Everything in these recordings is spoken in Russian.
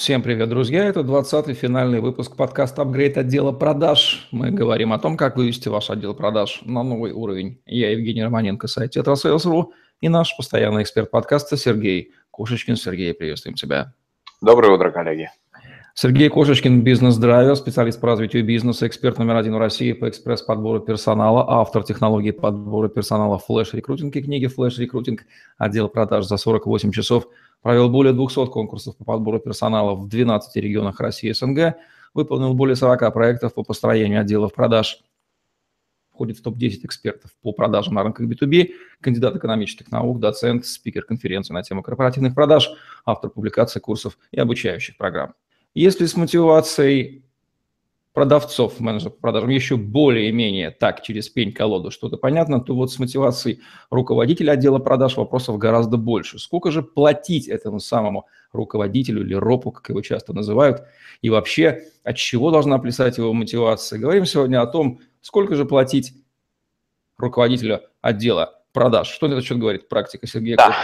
Всем привет, друзья! Это 20-й финальный выпуск подкаста «Апгрейд отдела продаж». Мы говорим о том, как вывести ваш отдел продаж на новый уровень. Я Евгений Романенко, сайт Tetrasales.ru и наш постоянный эксперт подкаста Сергей Кошечкин. Сергей, приветствуем тебя. Доброе утро, коллеги. Сергей Кошечкин, бизнес-драйвер, специалист по развитию бизнеса, эксперт номер один в России по экспресс-подбору персонала, автор технологии подбора персонала флеш-рекрутинг и книги «Флеш-рекрутинг. Отдел продаж за 48 часов» провел более 200 конкурсов по подбору персонала в 12 регионах России и СНГ, выполнил более 40 проектов по построению отделов продаж, входит в топ-10 экспертов по продажам на рынках B2B, кандидат экономических наук, доцент, спикер конференции на тему корпоративных продаж, автор публикаций, курсов и обучающих программ. Если с мотивацией продавцов, менеджеров по продажам еще более-менее так через пень-колоду что-то понятно, то вот с мотивацией руководителя отдела продаж вопросов гораздо больше. Сколько же платить этому самому руководителю или ропу, как его часто называют, и вообще от чего должна плясать его мотивация? Говорим сегодня о том, сколько же платить руководителю отдела продаж. Что на этот счет говорит практика Сергея да.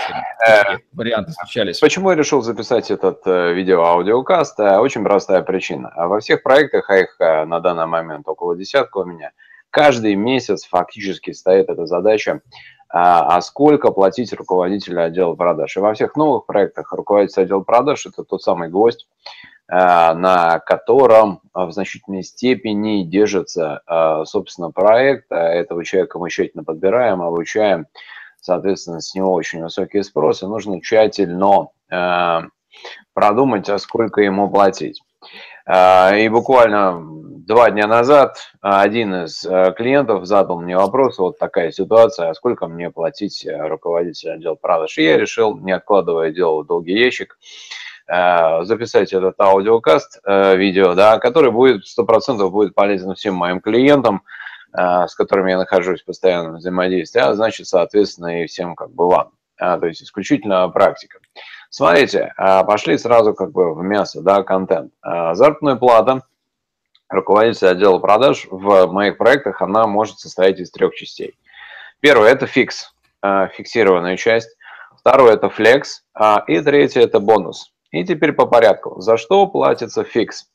Э, варианты встречались? Почему я решил записать этот э, видео-аудиокаст? Э, очень простая причина. Во всех проектах, а их на данный момент около десятка у меня, каждый месяц фактически стоит эта задача а сколько платить руководителю отдела продаж. И во всех новых проектах руководитель отдела продаж – это тот самый Э, на котором э, в значительной степени держится, э, собственно, проект. Этого человека мы тщательно подбираем, обучаем, соответственно, с него очень высокие спросы. Нужно тщательно продумать, а сколько ему платить. И буквально два дня назад один из клиентов задал мне вопрос, вот такая ситуация, а сколько мне платить руководителю отдела продаж? И я решил, не откладывая дело в долгий ящик, Э, записать этот аудиокаст, э, видео, да, который будет 100% будет полезен всем моим клиентам, э, с которыми я нахожусь в постоянном взаимодействии, а значит, соответственно, и всем как бы вам. То есть исключительно практика. Смотрите, пошли сразу как бы в мясо, да, контент. Заработная плата руководителя отдела продаж в моих проектах, она может состоять из трех частей. Первое – это фикс, фиксированная часть. Второе – это flex. И третье – это бонус. И теперь по порядку. За что платится фикс?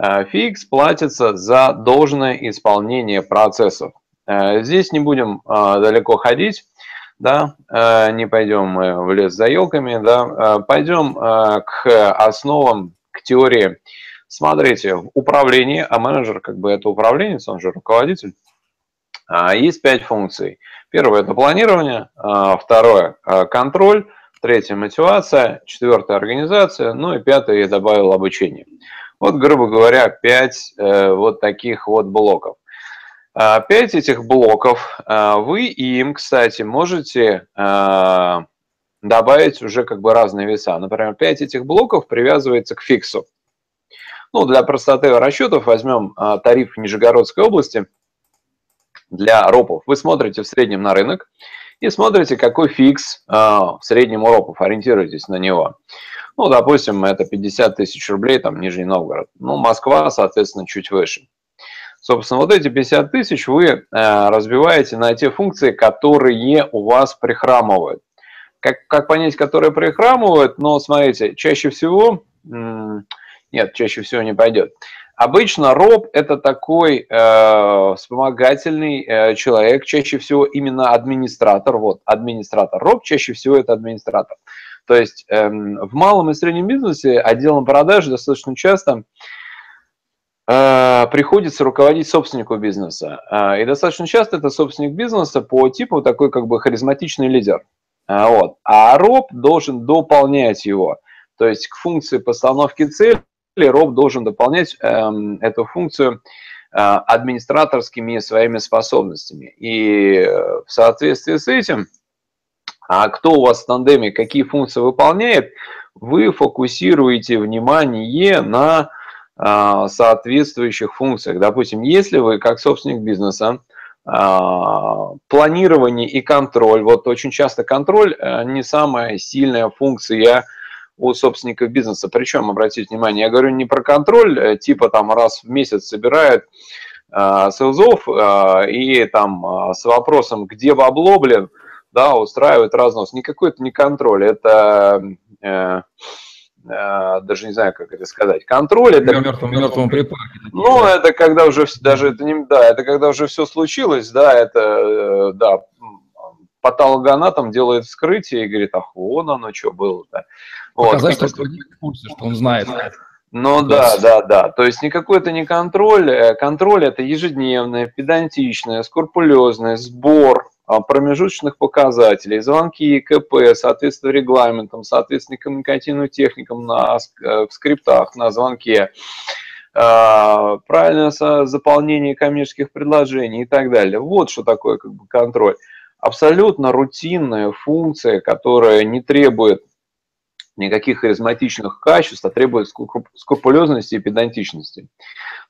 Э, фикс платится за должное исполнение процессов. Э, здесь не будем э, далеко ходить, да, не пойдем в лес за елками, да, пойдем к основам, к теории. Смотрите, в управлении, а менеджер как бы это управленец, он же руководитель, есть пять функций. Первое – это планирование, второе – контроль, третья – мотивация, четвертая – организация, ну и пятое я добавил обучение. Вот, грубо говоря, пять э, вот таких вот блоков. А, пять этих блоков э, вы им, кстати, можете э, добавить уже как бы разные веса. Например, пять этих блоков привязывается к фиксу. Ну, для простоты расчетов возьмем э, тариф Нижегородской области для ропов. Вы смотрите в среднем на рынок, и смотрите, какой фикс э, в среднем уроков, ориентируйтесь на него. Ну, допустим, это 50 тысяч рублей, там, Нижний Новгород. Ну, Москва, соответственно, чуть выше. Собственно, вот эти 50 тысяч вы э, разбиваете на те функции, которые у вас прихрамывают. Как, как понять, которые прихрамывают? Но, смотрите, чаще всего... Нет, чаще всего не пойдет. Обычно роб – это такой э, вспомогательный э, человек, чаще всего именно администратор. Вот, администратор. Роб чаще всего это администратор. То есть э, в малом и среднем бизнесе отделом продаж достаточно часто э, приходится руководить собственнику бизнеса. Э, и достаточно часто это собственник бизнеса по типу такой как бы харизматичный лидер. Э, вот. А роб должен дополнять его. То есть к функции постановки цели Роб должен дополнять эм, эту функцию э, администраторскими своими способностями. И э, в соответствии с этим, а кто у вас в тандеме какие функции выполняет, вы фокусируете внимание на э, соответствующих функциях. Допустим, если вы как собственник бизнеса, планирование и контроль, вот очень часто контроль не самая сильная функция у собственников бизнеса. Причем, обратите внимание, я говорю не про контроль, э, типа там раз в месяц собирают э, селзов э, и там э, с вопросом, где бабло, блин, да, устраивают разнос. Никакой это не контроль, это э, даже не знаю, как это сказать, контроль. Это мертвым, мертвым припарке. Ну, это когда уже, даже это не, да, это когда уже все случилось, да, это, да, патологоанатом делает вскрытие и говорит, ах, вон оно что было-то. Вот. Показать, что, что он знает. Ну да, да, да. То есть никакой это не контроль. Э, контроль это ежедневное, педантичное, скрупулезное сбор а, промежуточных показателей, звонки, КП, соответственно регламентам, соответственно коммуникативным техникам на, э, в скриптах, на звонке, а, правильное заполнение коммерческих предложений и так далее. Вот что такое как бы контроль. Абсолютно рутинная функция, которая не требует никаких харизматичных качеств, а требует скрупулезности и педантичности.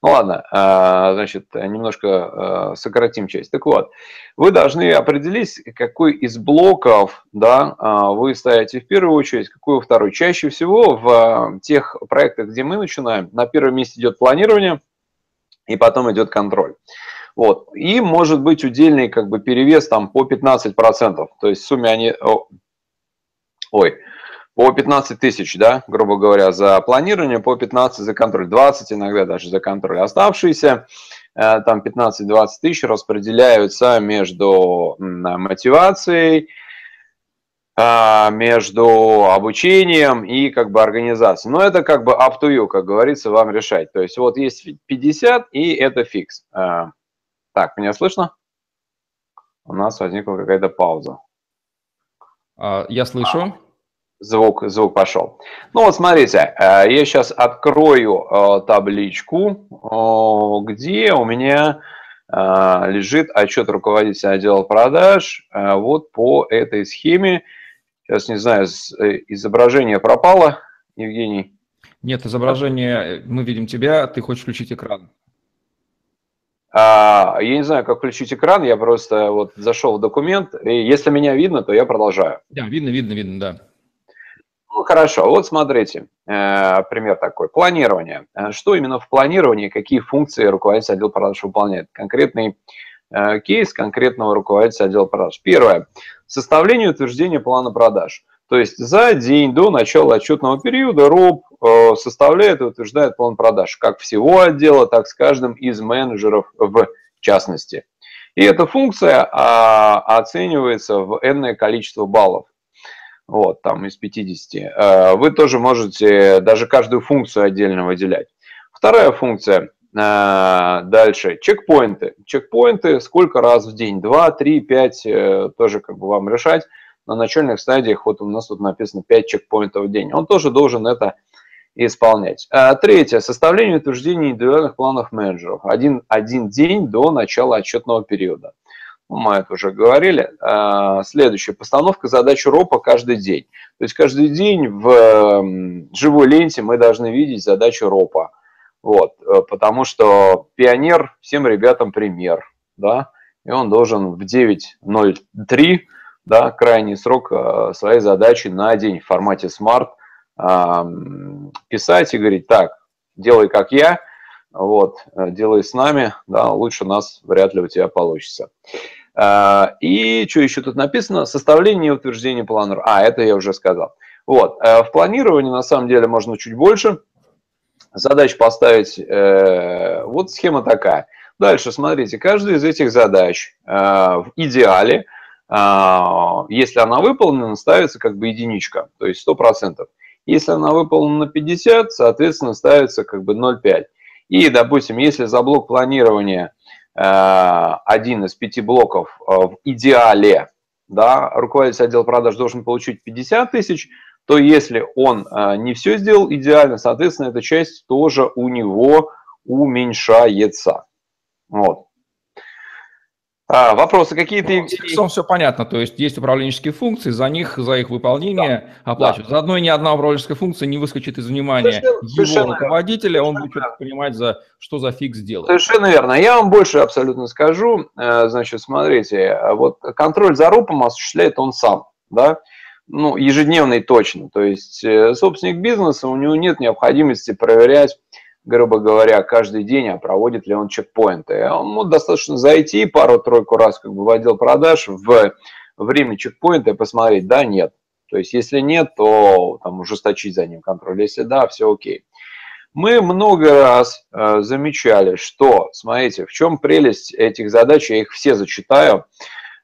Ну ладно, а, значит, немножко а, сократим часть. Так вот, вы должны определить, какой из блоков да, а, вы ставите в первую очередь, какой во вторую. Чаще всего в тех проектах, где мы начинаем, на первом месте идет планирование, и потом идет контроль. Вот. И может быть удельный как бы перевес там по 15%. То есть в сумме они... Ой, по 15 тысяч, да, грубо говоря, за планирование, по 15 за контроль, 20 иногда даже за контроль. Оставшиеся э, там 15-20 тысяч распределяются между мотивацией, э, между обучением и как бы организацией. Но это как бы up to you, как говорится, вам решать. То есть вот есть 50 и это фикс. Э, так, меня слышно? У нас возникла какая-то пауза. А, я слышу. Звук, звук пошел. Ну вот смотрите, э, я сейчас открою э, табличку, э, где у меня лежит отчет руководителя отдела продаж вот по этой схеме. Сейчас не знаю, изображение пропало, Евгений. Нет, изображение, мы видим тебя, ты хочешь включить экран. А, я не знаю, как включить экран, я просто вот зашел в документ, и если меня видно, то я продолжаю. Да, видно, видно, видно, да. Ну, хорошо, вот смотрите, э, пример такой. Планирование. Э, что именно в планировании, какие функции руководитель отдела продаж выполняет? Конкретный э, кейс конкретного руководителя отдела продаж. Первое. Составление и утверждение плана продаж. То есть за день до начала отчетного периода РОБ составляет и утверждает план продаж, как всего отдела, так с каждым из менеджеров в частности. И эта функция а, оценивается в n количество баллов вот, там из 50, э, вы тоже можете даже каждую функцию отдельно выделять. Вторая функция, э, дальше, чекпоинты. Чекпоинты сколько раз в день? 2, 3, 5, тоже как бы вам решать. На начальных стадиях, вот у нас тут написано 5 чекпоинтов в день. Он тоже должен это исполнять. Э, третье. Составление утверждения индивидуальных планов менеджеров. Один, один день до начала отчетного периода. Ну, мы это уже говорили. А, следующее. Постановка задач РОПа каждый день. То есть каждый день в живой ленте мы должны видеть задачу РОПа. Вот, э, потому что пионер всем ребятам пример, да, и он должен в 9.03, да, крайний срок э, своей задачи на день в формате Smart писать и говорить, так, делай как я, вот, э, делай с нами, да, лучше нас вряд ли у тебя получится. А, и что еще тут написано? Составление и утверждение плана. А, это я уже сказал. Вот. Э, в планировании на самом деле можно чуть больше. Задач поставить, э, вот схема такая. Дальше, смотрите, каждая из этих задач э, в идеале, если она выполнена, ставится как бы единичка, то есть 100%. Если она выполнена на 50, соответственно, ставится как бы 0,5. И, допустим, если за блок планирования один из пяти блоков э, в идеале, да, руководитель отдела продаж должен получить 50 тысяч, то если он э, не все сделал идеально, соответственно, эта часть тоже у него уменьшается. Вот. А, вопросы какие-то? Ну, все понятно, то есть есть управленческие функции, за них, за их выполнение да, оплачивают. Да. Заодно ни одна управленческая функция не выскочит из внимания совершенно, его совершенно руководителя, он будет верно. понимать, за, что за фиг сделать. Совершенно верно. Я вам больше абсолютно скажу. Э, значит, смотрите, вот контроль за РУПом осуществляет он сам, да, ну, ежедневный точно. То есть э, собственник бизнеса, у него нет необходимости проверять грубо говоря, каждый день, а проводит ли он чекпоинты. Ему достаточно зайти пару-тройку раз как бы в отдел продаж в время чекпоинта и посмотреть, да, нет. То есть, если нет, то там ужесточить за ним контроль. Если да, все окей. Мы много раз э, замечали, что, смотрите, в чем прелесть этих задач, я их все зачитаю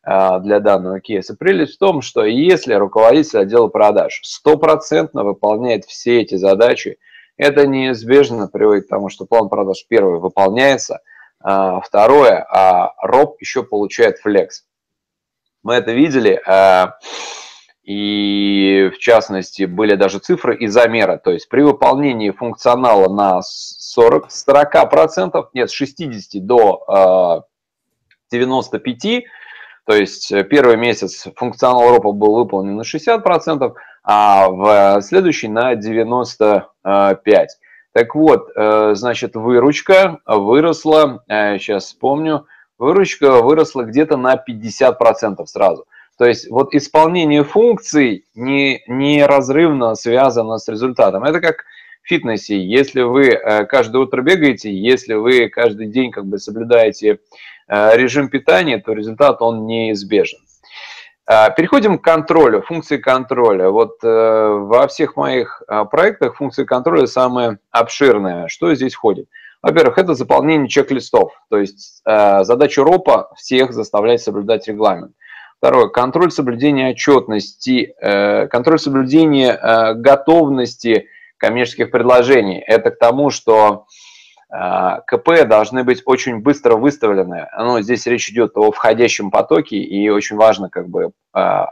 э, для данного кейса. Прелесть в том, что если руководитель отдела продаж стопроцентно выполняет все эти задачи, это неизбежно приводит к тому, что план продаж первый выполняется, а второе, а роб еще получает флекс. Мы это видели, э, и в частности были даже цифры и замеры. То есть при выполнении функционала на 40, 40%, нет, с 60 до 95%, э, то есть первый месяц функционал ропа был выполнен на 60%, а в следующий на 95%. Так вот, э, значит, выручка выросла, сейчас вспомню, выручка выросла где-то на 50% сразу. То есть вот исполнение функций не, неразрывно связано с результатом. Это как в фитнесе. Если вы э, каждое утро бегаете, если вы каждый день как бы соблюдаете э, режим питания, то результат он неизбежен. А, переходим к контролю, функции контроля. Вот э, во всех моих проектах функции контроля самые обширные. Что здесь входит? Во-первых, это заполнение чек-листов, то есть э, задача РОПа всех заставлять соблюдать регламент. Второе, контроль соблюдения отчетности, э, контроль соблюдения готовности коммерческих предложений. Это к тому, что КП должны быть очень быстро выставлены. Ну, здесь речь идет о входящем потоке, и очень важно как бы э,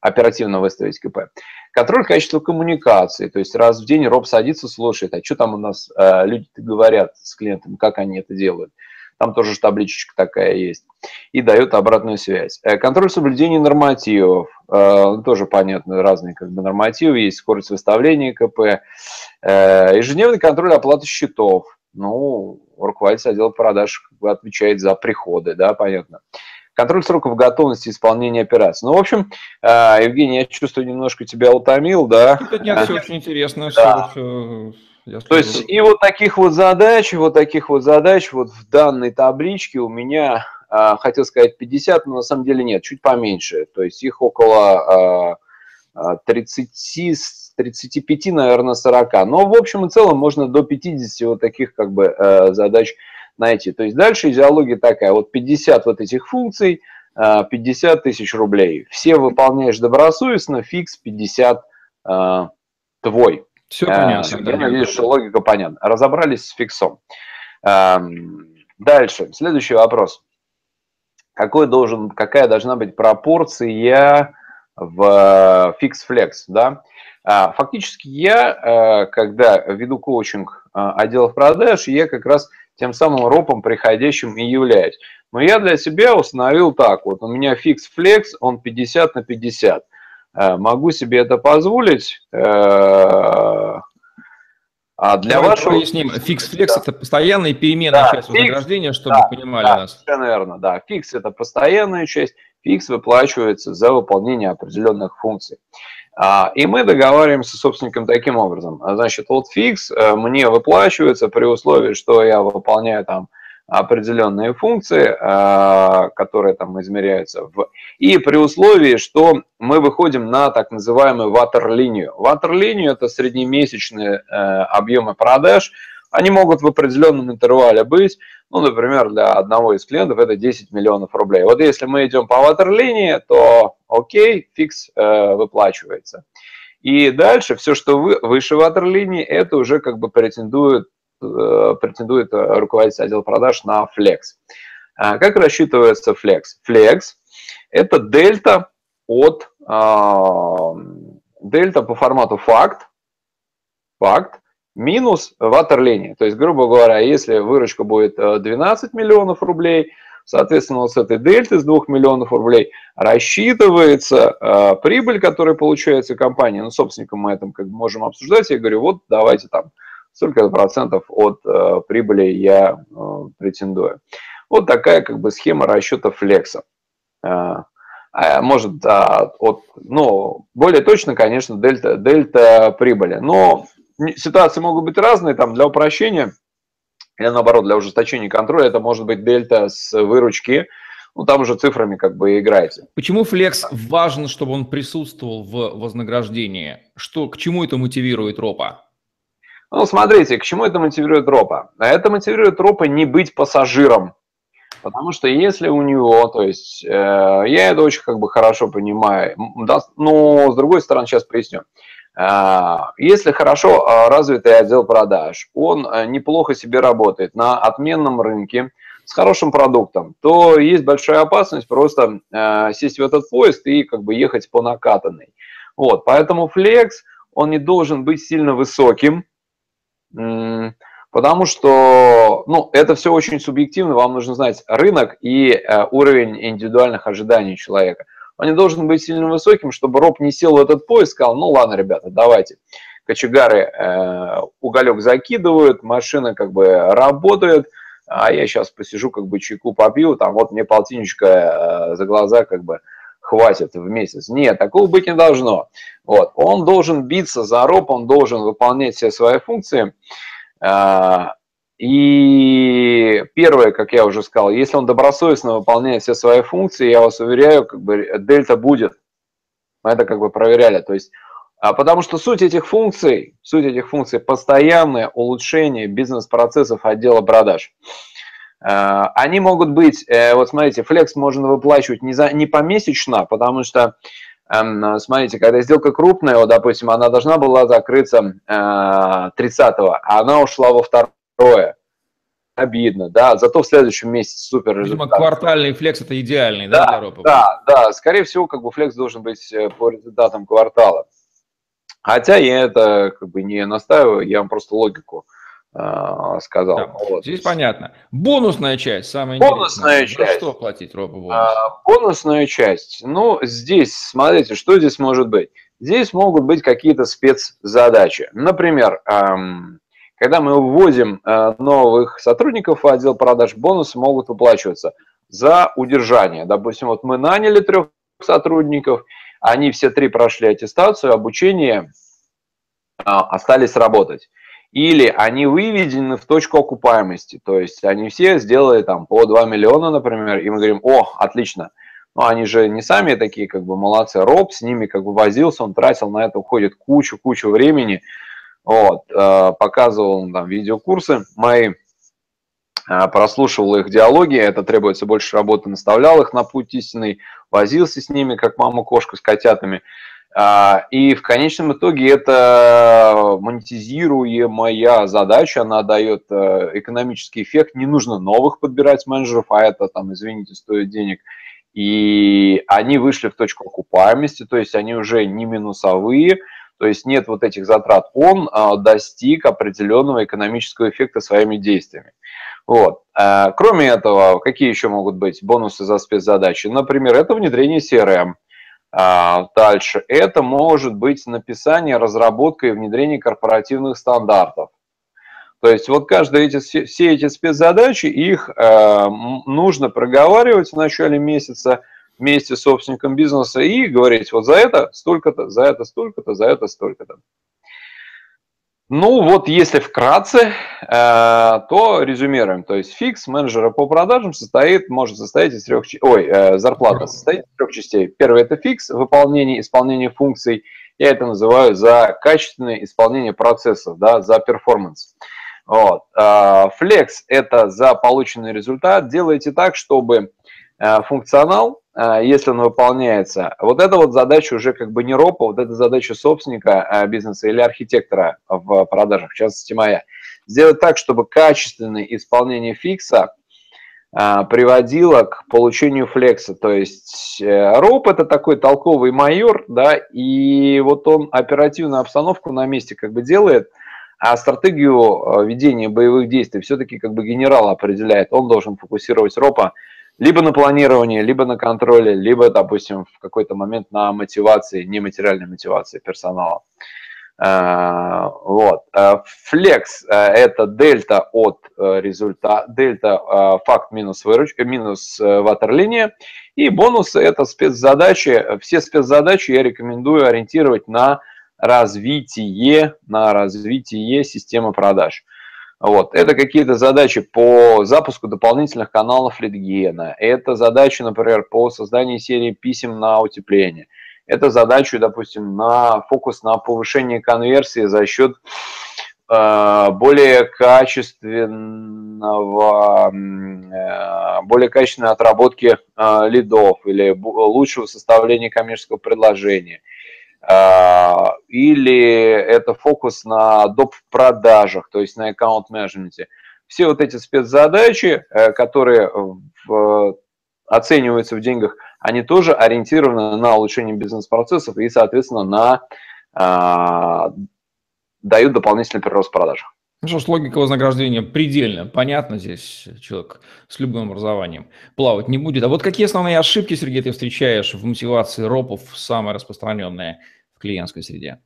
оперативно выставить КП. Контроль качества коммуникации, то есть раз в день роб садится, слушает, а что там у нас э, люди говорят с клиентом, как они это делают. Там тоже табличечка такая есть. И дает обратную связь. Э, контроль соблюдения нормативов. Э, тоже понятно, разные как бы нормативы. Есть скорость выставления КП. Э, ежедневный контроль оплаты счетов. Ну, руководитель отдела продаж отвечает за приходы, да, понятно. Контроль сроков готовности исполнения операции. Ну, в общем, э, Евгений, я чувствую, немножко тебя утомил, да? Нет, нет, все очень интересно, да. все, все То есть, и вот таких вот задач, вот таких вот задач вот в данной табличке у меня, э, хотел сказать 50, но на самом деле нет, чуть поменьше. То есть, их около 30, э, 35, наверное, 40. Но, в общем и целом, можно до 50 вот таких как бы задач найти. То есть дальше идеология такая, вот 50 вот этих функций, 50 а, тысяч рублей. Все выполняешь добросовестно, фикс 50 э, твой. Все а, понятно. Я надеюсь, что логика понятна. Разобрались с фиксом. Дальше, следующий вопрос. Какой должен, какая должна быть пропорция в фикс-flex? Да? Фактически я, когда веду коучинг отделов продаж, я как раз тем самым ропом приходящим и являюсь. Но я для себя установил так, вот у меня flex, он 50 на 50. Э, могу себе это позволить. А для Давай вашего... поясним. Фикс flex да. это постоянная переменная да, часть фикс, вознаграждения, чтобы да, понимали да, нас. Все верно, да. Фикс это постоянная часть, фикс выплачивается за выполнение определенных функций. А, и мы договариваемся с собственником таким образом. Значит, вот фикс э, мне выплачивается при условии, что я выполняю там определенные функции, э, которые там измеряются. В... И при условии, что мы выходим на так называемую ватерлинию. Ватерлинию – это среднемесячные э, объемы продаж. Они могут в определенном интервале быть. Ну, например, для одного из клиентов это 10 миллионов рублей. Вот если мы идем по ватерлинии, то окей, фикс э, выплачивается. И дальше все, что вы, выше ватерлинии, это уже как бы претендует, претендует руководитель отдела продаж на флекс. А как рассчитывается флекс? Флекс – это дельта от э, дельта по формату факт, факт минус ватерлиния. То есть, грубо говоря, если выручка будет 12 э, миллионов рублей, соответственно, вот с этой дельты с 2 миллионов рублей рассчитывается э, прибыль, которая получается компания. Ну, собственником мы это как бы можем обсуждать. Я говорю, вот давайте там столько процентов от э, прибыли я э, претендую. Вот такая как бы схема расчета флекса. Э, а, может, а, от, ну, более точно, конечно, дельта, дельта прибыли. Но ситуации могут быть разные, там для упрощения или наоборот для ужесточения контроля это может быть дельта с выручки ну, там уже цифрами как бы играете. Почему флекс важно, чтобы он присутствовал в вознаграждении? Что, к чему это мотивирует ропа? Ну, смотрите, к чему это мотивирует ропа? Это мотивирует ропа не быть пассажиром. Потому что если у него, то есть, э, я это очень как бы хорошо понимаю, да, но с другой стороны, сейчас поясню. Э, если хорошо э, развитый отдел продаж, он э, неплохо себе работает на отменном рынке, с хорошим продуктом, то есть большая опасность просто э, сесть в этот поезд и как бы ехать по накатанной. Вот, поэтому Flex, он не должен быть сильно высоким, потому что, ну, это все очень субъективно, вам нужно знать рынок и э, уровень индивидуальных ожиданий человека. Он не должен быть сильно высоким, чтобы Роб не сел в этот поезд и сказал, ну ладно, ребята, давайте. Кочегары э, уголек закидывают, машина как бы работает, а я сейчас посижу, как бы чайку попью, там вот мне полтинничка э, за глаза как бы хватит в месяц. Нет, такого быть не должно. Вот. Он должен биться за роб, он должен выполнять все свои функции. А, и первое, как я уже сказал, если он добросовестно выполняет все свои функции, я вас уверяю, как бы дельта будет. Мы это как бы проверяли. То есть а потому что суть этих функций, суть этих функций – постоянное улучшение бизнес-процессов отдела продаж. Они могут быть, э, вот смотрите, флекс можно выплачивать не, за, не помесячно, потому что, эм, смотрите, когда сделка крупная, вот, допустим, она должна была закрыться 30-го, э, а она ушла во второе. Обидно, да, зато в следующем месяце супер результат. Видимо, квартальный флекс это идеальный, да, да для ропа? Да, да, скорее всего, как бы флекс должен быть по результатам квартала. Хотя я это как бы не настаиваю, я вам просто логику э, сказал. Да. Вот. Здесь понятно. Бонусная часть, самая бонусная интересная. Часть. что платить робо А, бонусная часть. Ну, здесь, смотрите, что здесь может быть. Здесь могут быть какие-то спецзадачи. Например, эм, когда мы вводим э, новых сотрудников в отдел продаж, бонусы могут выплачиваться за удержание. Допустим, вот мы наняли трех сотрудников – они все три прошли аттестацию, обучение, а, остались работать. Или они выведены в точку окупаемости, то есть они все сделали там по 2 миллиона, например, и мы говорим, о, отлично, ну, они же не сами такие, как бы, молодцы. Роб с ними, как бы, возился, он тратил на это, уходит кучу-кучу времени. Вот, э, показывал там видеокурсы мои, э, прослушивал их диалоги, это требуется больше работы, наставлял их на путь истинный, возился с ними, как мама-кошка с котятами. А, и в конечном итоге это монетизируемая задача, она дает э, экономический эффект. Не нужно новых подбирать менеджеров, а это, там, извините, стоит денег. И они вышли в точку окупаемости, то есть они уже не минусовые, то есть нет вот этих затрат. Он а, достиг определенного экономического эффекта своими действиями. Вот. А, кроме этого, какие еще могут быть бонусы за спецзадачи? Например, это внедрение CRM. А, дальше, это может быть написание, разработка и внедрение корпоративных стандартов. То есть вот каждые эти, все эти спецзадачи, их э, нужно проговаривать в начале месяца вместе с собственником бизнеса и говорить, вот за это столько-то, за это столько-то, за это столько-то. Ну вот, если вкратце, э, то резюмируем. То есть фикс менеджера по продажам состоит, может состоять из трех, ой, э, зарплата состоит из трех частей. Первый это фикс, выполнение, исполнение функций. Я это называю за качественное исполнение процессов, да, за performance. Вот. Flex э, это за полученный результат. Делайте так, чтобы функционал если он выполняется. Вот это вот задача уже как бы не ропа, вот это задача собственника а, бизнеса или архитектора в продажах, в частности моя. Сделать так, чтобы качественное исполнение фикса а, приводило к получению флекса. То есть э, роп это такой толковый майор, да, и вот он оперативную обстановку на месте как бы делает, а стратегию ведения боевых действий все-таки как бы генерал определяет. Он должен фокусировать ропа либо на планировании, либо на контроле, либо, допустим, в какой-то момент на мотивации, нематериальной мотивации персонала. Э, вот. Flex э, – это дельта от э, результата, дельта факт минус выручка, минус ватерлиния. И бонусы – это спецзадачи. Все спецзадачи я рекомендую ориентировать на развитие, на развитие системы продаж. Вот. Это какие-то задачи по запуску дополнительных каналов литгена. Это задачи, например, по созданию серии писем на утепление. Это задачи, допустим, на фокус на повышение конверсии за счет э, более качественного, э, более качественной отработки э, лидов или лучшего составления коммерческого предложения или это фокус на доп. продажах, то есть на аккаунт-менеджменте. Все вот эти спецзадачи, э, которые в, оцениваются в деньгах, они тоже ориентированы на улучшение бизнес-процессов и, соответственно, на а, дают дополнительный прирост в продажах. Ну что ж, логика вознаграждения предельно понятно здесь. Человек с любым образованием плавать не будет. А вот какие основные ошибки, Сергей, ты встречаешь в мотивации ропов, самые распространенные в клиентской среде?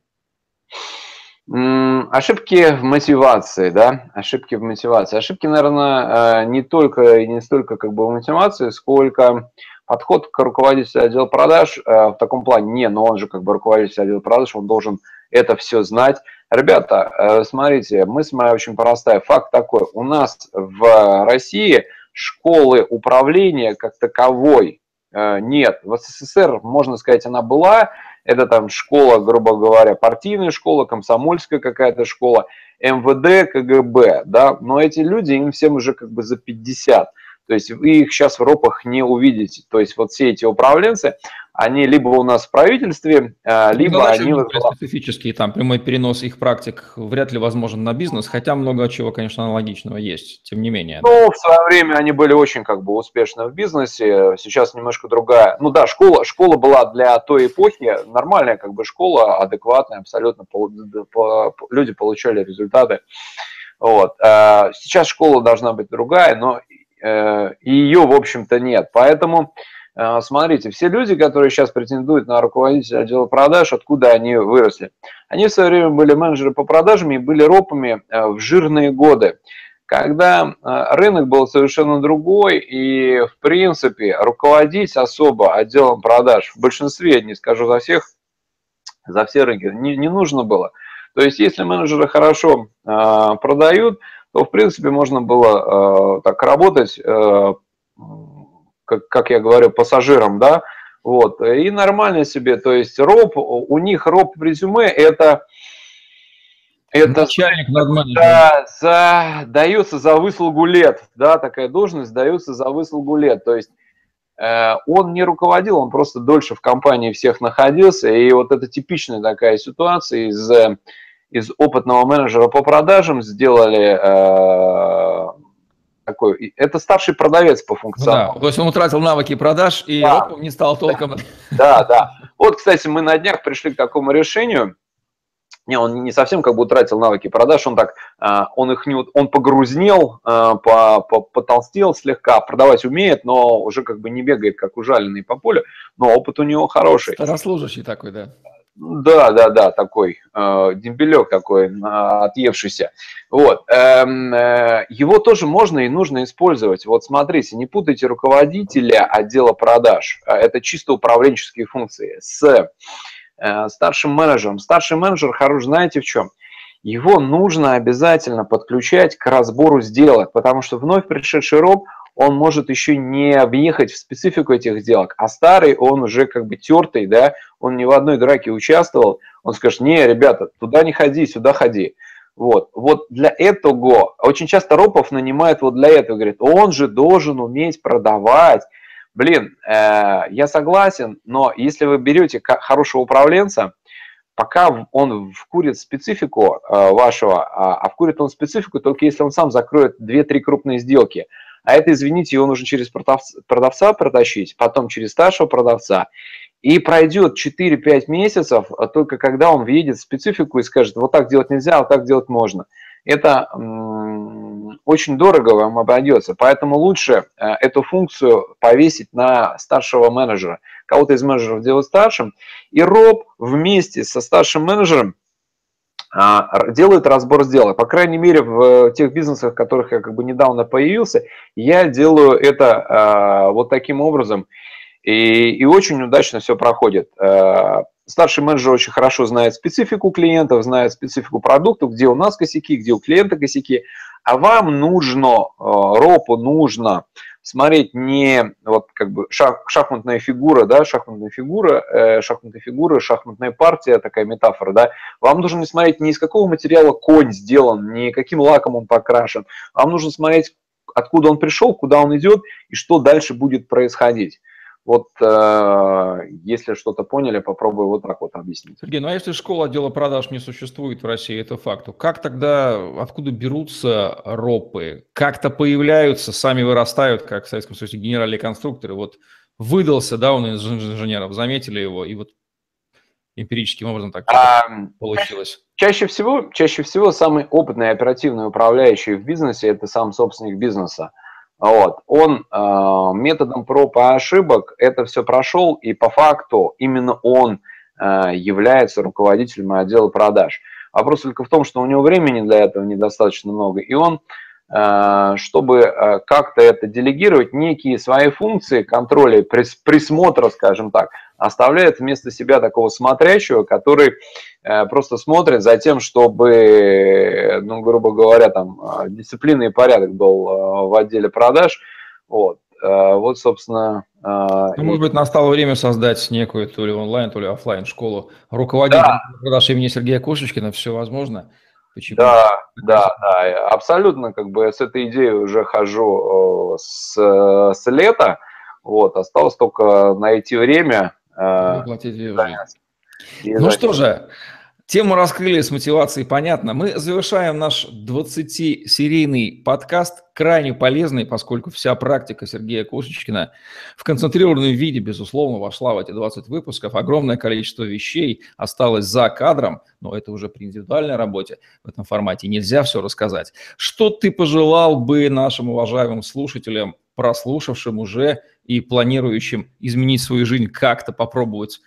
Ошибки в мотивации, да, ошибки в мотивации. Ошибки, наверное, э, не только и не столько как бы в мотивации, сколько подход к руководителю отдела продаж э, в таком плане, не, но он же как бы руководитель отдела продаж, он должен это все знать, Ребята, э, смотрите, мысль моя очень простая. Факт такой. У нас в России школы управления как таковой э, нет. В СССР, можно сказать, она была. Это там школа, грубо говоря, партийная школа, комсомольская какая-то школа, МВД, КГБ, да. Но эти люди, им всем уже как бы за 50. То есть вы их сейчас в ропах не увидите. То есть вот все эти управленцы, они либо у нас в правительстве, а, ну, либо они... Специфические, там, прямой перенос их практик вряд ли возможен на бизнес, хотя много чего, конечно, аналогичного есть, тем не менее. Ну, в свое время они были очень как бы успешны в бизнесе, сейчас немножко другая. Ну да, школа, школа была для той эпохи нормальная как бы школа, адекватная, абсолютно, люди получали результаты. Вот. А, сейчас школа должна быть другая, но э, ее, в общем-то, нет. Поэтому Э, смотрите, все люди, которые сейчас претендуют на руководителя отдела продаж, откуда они выросли? Они в свое время были менеджеры по продажам и были ропами э, в жирные годы, когда рынок был совершенно другой, и, в принципе, руководить особо отделом продаж в большинстве, не скажу за всех, за все рынки, не, не нужно было. То есть, если менеджеры хорошо э, продают, то, в принципе, можно было э, так работать э, как, как я говорю, пассажирам, да, вот, и нормально себе, то есть роб, у них роб в резюме это это начальник над да, за, дается за выслугу лет, да, такая должность дается за выслугу лет, то есть э, он не руководил, он просто дольше в компании всех находился, и вот это типичная такая ситуация из из опытного менеджера по продажам сделали э, такой, это старший продавец по функционалу. Да, то есть он утратил навыки продаж и да. не стал толком. Да, да. Вот, кстати, мы на днях пришли к такому решению. Не, он не совсем как бы утратил навыки продаж, он так, а, он их не, он погрузнел, а, потолстел слегка, продавать умеет, но уже как бы не бегает, как ужаленный по полю, но опыт у него хороший. Старослужащий такой, да. Да, да, да, такой э, дембелек такой, э, отъевшийся. Вот. Эм, э, его тоже можно и нужно использовать. Вот смотрите, не путайте руководителя отдела продаж, а это чисто управленческие функции, с э, старшим менеджером. Старший менеджер хорош, знаете в чем? Его нужно обязательно подключать к разбору сделок, потому что вновь пришедший роб, он может еще не въехать в специфику этих сделок, а старый, он уже как бы тертый, да, он ни в одной драке участвовал, он скажет, не, ребята, туда не ходи, сюда ходи. Вот, вот для этого, очень часто Ропов нанимает вот для этого, говорит, он же должен уметь продавать. Блин, э, я согласен, но если вы берете хорошего управленца, пока он вкурит специфику э, вашего, а, а вкурит он специфику только если он сам закроет 2-3 крупные сделки – а это, извините, его нужно через продавца, продавца протащить, потом через старшего продавца. И пройдет 4-5 месяцев, а только когда он въедет в специфику и скажет, вот так делать нельзя, вот так делать можно. Это очень дорого вам обойдется. Поэтому лучше э, эту функцию повесить на старшего менеджера. Кого-то из менеджеров делать старшим. И роб вместе со старшим менеджером делают разбор сделок. По крайней мере, в тех бизнесах, в которых я как бы недавно появился, я делаю это а, вот таким образом. И, и очень удачно все проходит. А, старший менеджер очень хорошо знает специфику клиентов, знает специфику продуктов, где у нас косяки, где у клиента косяки. А вам нужно, ропу нужно смотреть не вот как бы шах, шахматная фигура, да, шахматная фигура, э, шахматная фигура, шахматная партия, такая метафора, да, вам нужно смотреть не из какого материала конь сделан, не каким лаком он покрашен, вам нужно смотреть, откуда он пришел, куда он идет и что дальше будет происходить. Вот э, если что-то поняли, попробую вот так вот объяснить. Сергей, ну а если школа отдела продаж не существует в России, это факт, как тогда, откуда берутся ропы? Как-то появляются, сами вырастают, как в Советском Союзе генеральные конструкторы. Вот выдался, да, он из инженеров, заметили его, и вот эмпирическим образом так а, получилось. Чаще всего, чаще всего самый опытный оперативный управляющий в бизнесе – это сам собственник бизнеса. Вот. Он э, методом проб и ошибок это все прошел, и по факту именно он э, является руководителем отдела продаж. Вопрос только в том, что у него времени для этого недостаточно много, и он, чтобы э, как-то это делегировать, некие свои функции контроля, присмотра, скажем так, оставляет вместо себя такого смотрящего, который э, просто смотрит за тем, чтобы, ну, грубо говоря, там, э, дисциплина и порядок был э, в отделе продаж. Вот, вот собственно... Ну, может быть, настало время создать некую то ли онлайн, то ли офлайн школу руководителя да. продаж имени Сергея Кошечкина, все возможно. Почему? Да, да, да, абсолютно, как бы с этой идеей уже хожу с, с лета, вот, осталось только найти время, а, Воплотить Ну что же, тему раскрыли с мотивацией, понятно. Мы завершаем наш 20-серийный подкаст, крайне полезный, поскольку вся практика Сергея Кошечкина в концентрированном виде, безусловно, вошла в эти 20 выпусков. Огромное количество вещей осталось за кадром, но это уже при индивидуальной работе в этом формате. Нельзя все рассказать. Что ты пожелал бы нашим уважаемым слушателям, прослушавшим уже и планирующим изменить свою жизнь, как-то попробовать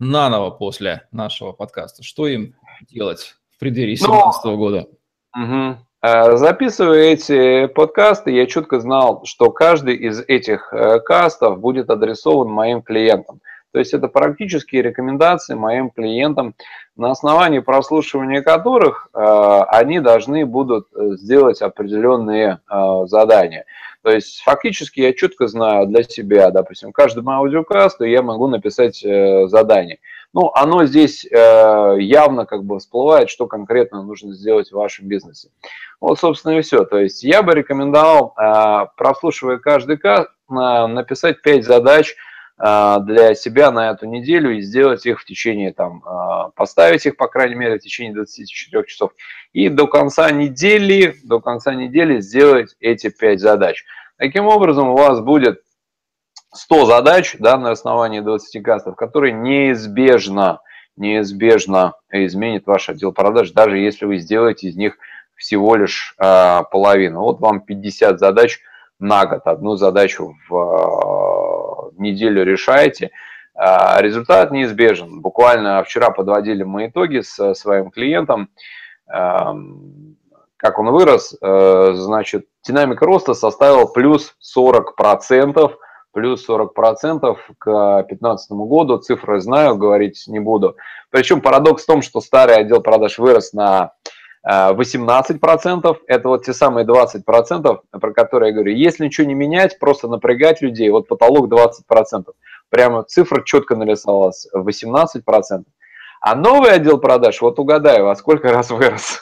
наново после нашего подкаста? Что им делать в преддверии 2017 ну, года? Угу. Записывая эти подкасты, я четко знал, что каждый из этих э, кастов будет адресован моим клиентам. То есть это практические рекомендации моим клиентам, на основании прослушивания которых э, они должны будут э, сделать определенные э, задания. То есть фактически я четко знаю для себя, допустим, каждому аудиокасту я могу написать э, задание. Ну, оно здесь э, явно как бы всплывает, что конкретно нужно сделать в вашем бизнесе. Вот, собственно, и все. То есть я бы рекомендовал, э, прослушивая каждый каст, э, написать 5 задач, для себя на эту неделю и сделать их в течение, там, а, поставить их, по крайней мере, в течение 24 часов. И до конца недели, до конца недели сделать эти 5 задач. Таким образом, у вас будет 100 задач да, на основании 20 кастов, которые неизбежно, неизбежно изменит ваш отдел продаж, даже если вы сделаете из них всего лишь э, половину. Вот вам 50 задач на год, одну задачу в э, неделю решаете, а результат неизбежен. Буквально вчера подводили мы итоги с своим клиентом, как он вырос, э, значит, динамика роста составила плюс 40%, плюс 40% к 2015 году, цифры знаю, говорить не буду. Причем парадокс в том, что старый отдел продаж вырос на 18% – это вот те самые 20%, про которые я говорю. Если ничего не менять, просто напрягать людей, вот потолок 20%. Прямо цифра четко нарисовалась – 18%. А новый отдел продаж, вот угадаю, во сколько раз вырос?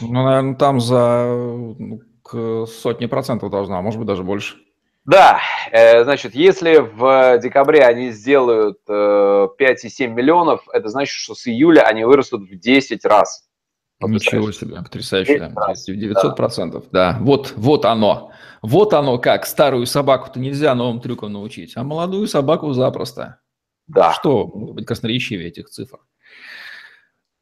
Ну, наверное, там за к сотни процентов должна, а может быть даже больше. Да, э, значит, если в декабре они сделают 5,7 э, миллионов, это значит, что с июля они вырастут в 10 раз. Ничего себе, потрясающе. 900 процентов, да. Вот, вот оно. Вот оно как. Старую собаку-то нельзя новым трюкам научить, а молодую собаку запросто. Да. Что может быть красноречивее этих цифр?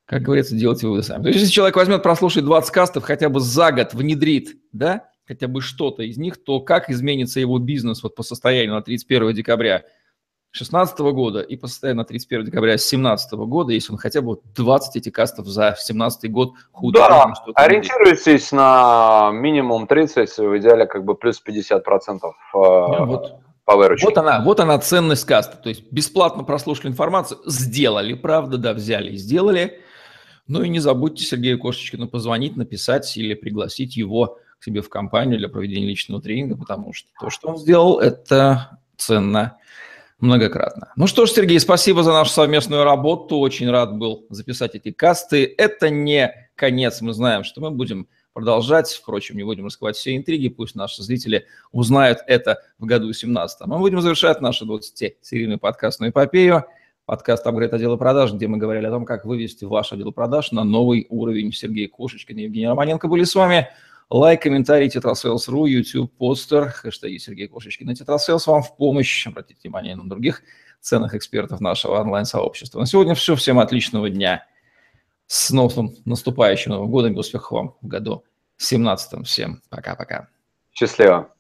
Как говорится, делайте выводы сами. То есть, если человек возьмет, прослушает 20 кастов, хотя бы за год внедрит, да, хотя бы что-то из них, то как изменится его бизнес вот по состоянию на 31 декабря – 2016 года и по состоянию на 31 декабря 2017 года, если он хотя бы 20 этих кастов за 2017 год худо. Да, ориентируйтесь на минимум 30, в идеале как бы плюс 50% э, ну, вот. по выручке. Вот она, вот она ценность каста. То есть бесплатно прослушали информацию, сделали, правда, да, взяли и сделали. Ну и не забудьте Сергею Кошечкину позвонить, написать или пригласить его к себе в компанию для проведения личного тренинга, потому что то, что он сделал, это ценно многократно. Ну что ж, Сергей, спасибо за нашу совместную работу. Очень рад был записать эти касты. Это не конец. Мы знаем, что мы будем продолжать. Впрочем, не будем раскрывать все интриги. Пусть наши зрители узнают это в году 17 Мы будем завершать нашу 20-серийную подкастную эпопею. Подкаст «Апгрейд отдела продаж», где мы говорили о том, как вывести ваш отдел продаж на новый уровень. Сергей Кошечкин и Евгений Романенко были с вами. Лайк, комментарий, tetrasales.ru, YouTube, Podster, хэштеги Сергей Кошечкин и tetrasales вам в помощь. Обратите внимание на других ценных экспертов нашего онлайн-сообщества. На сегодня все. Всем отличного дня. С новым наступающим Новым годом и успехов вам в году 17 Всем пока-пока. Счастливо.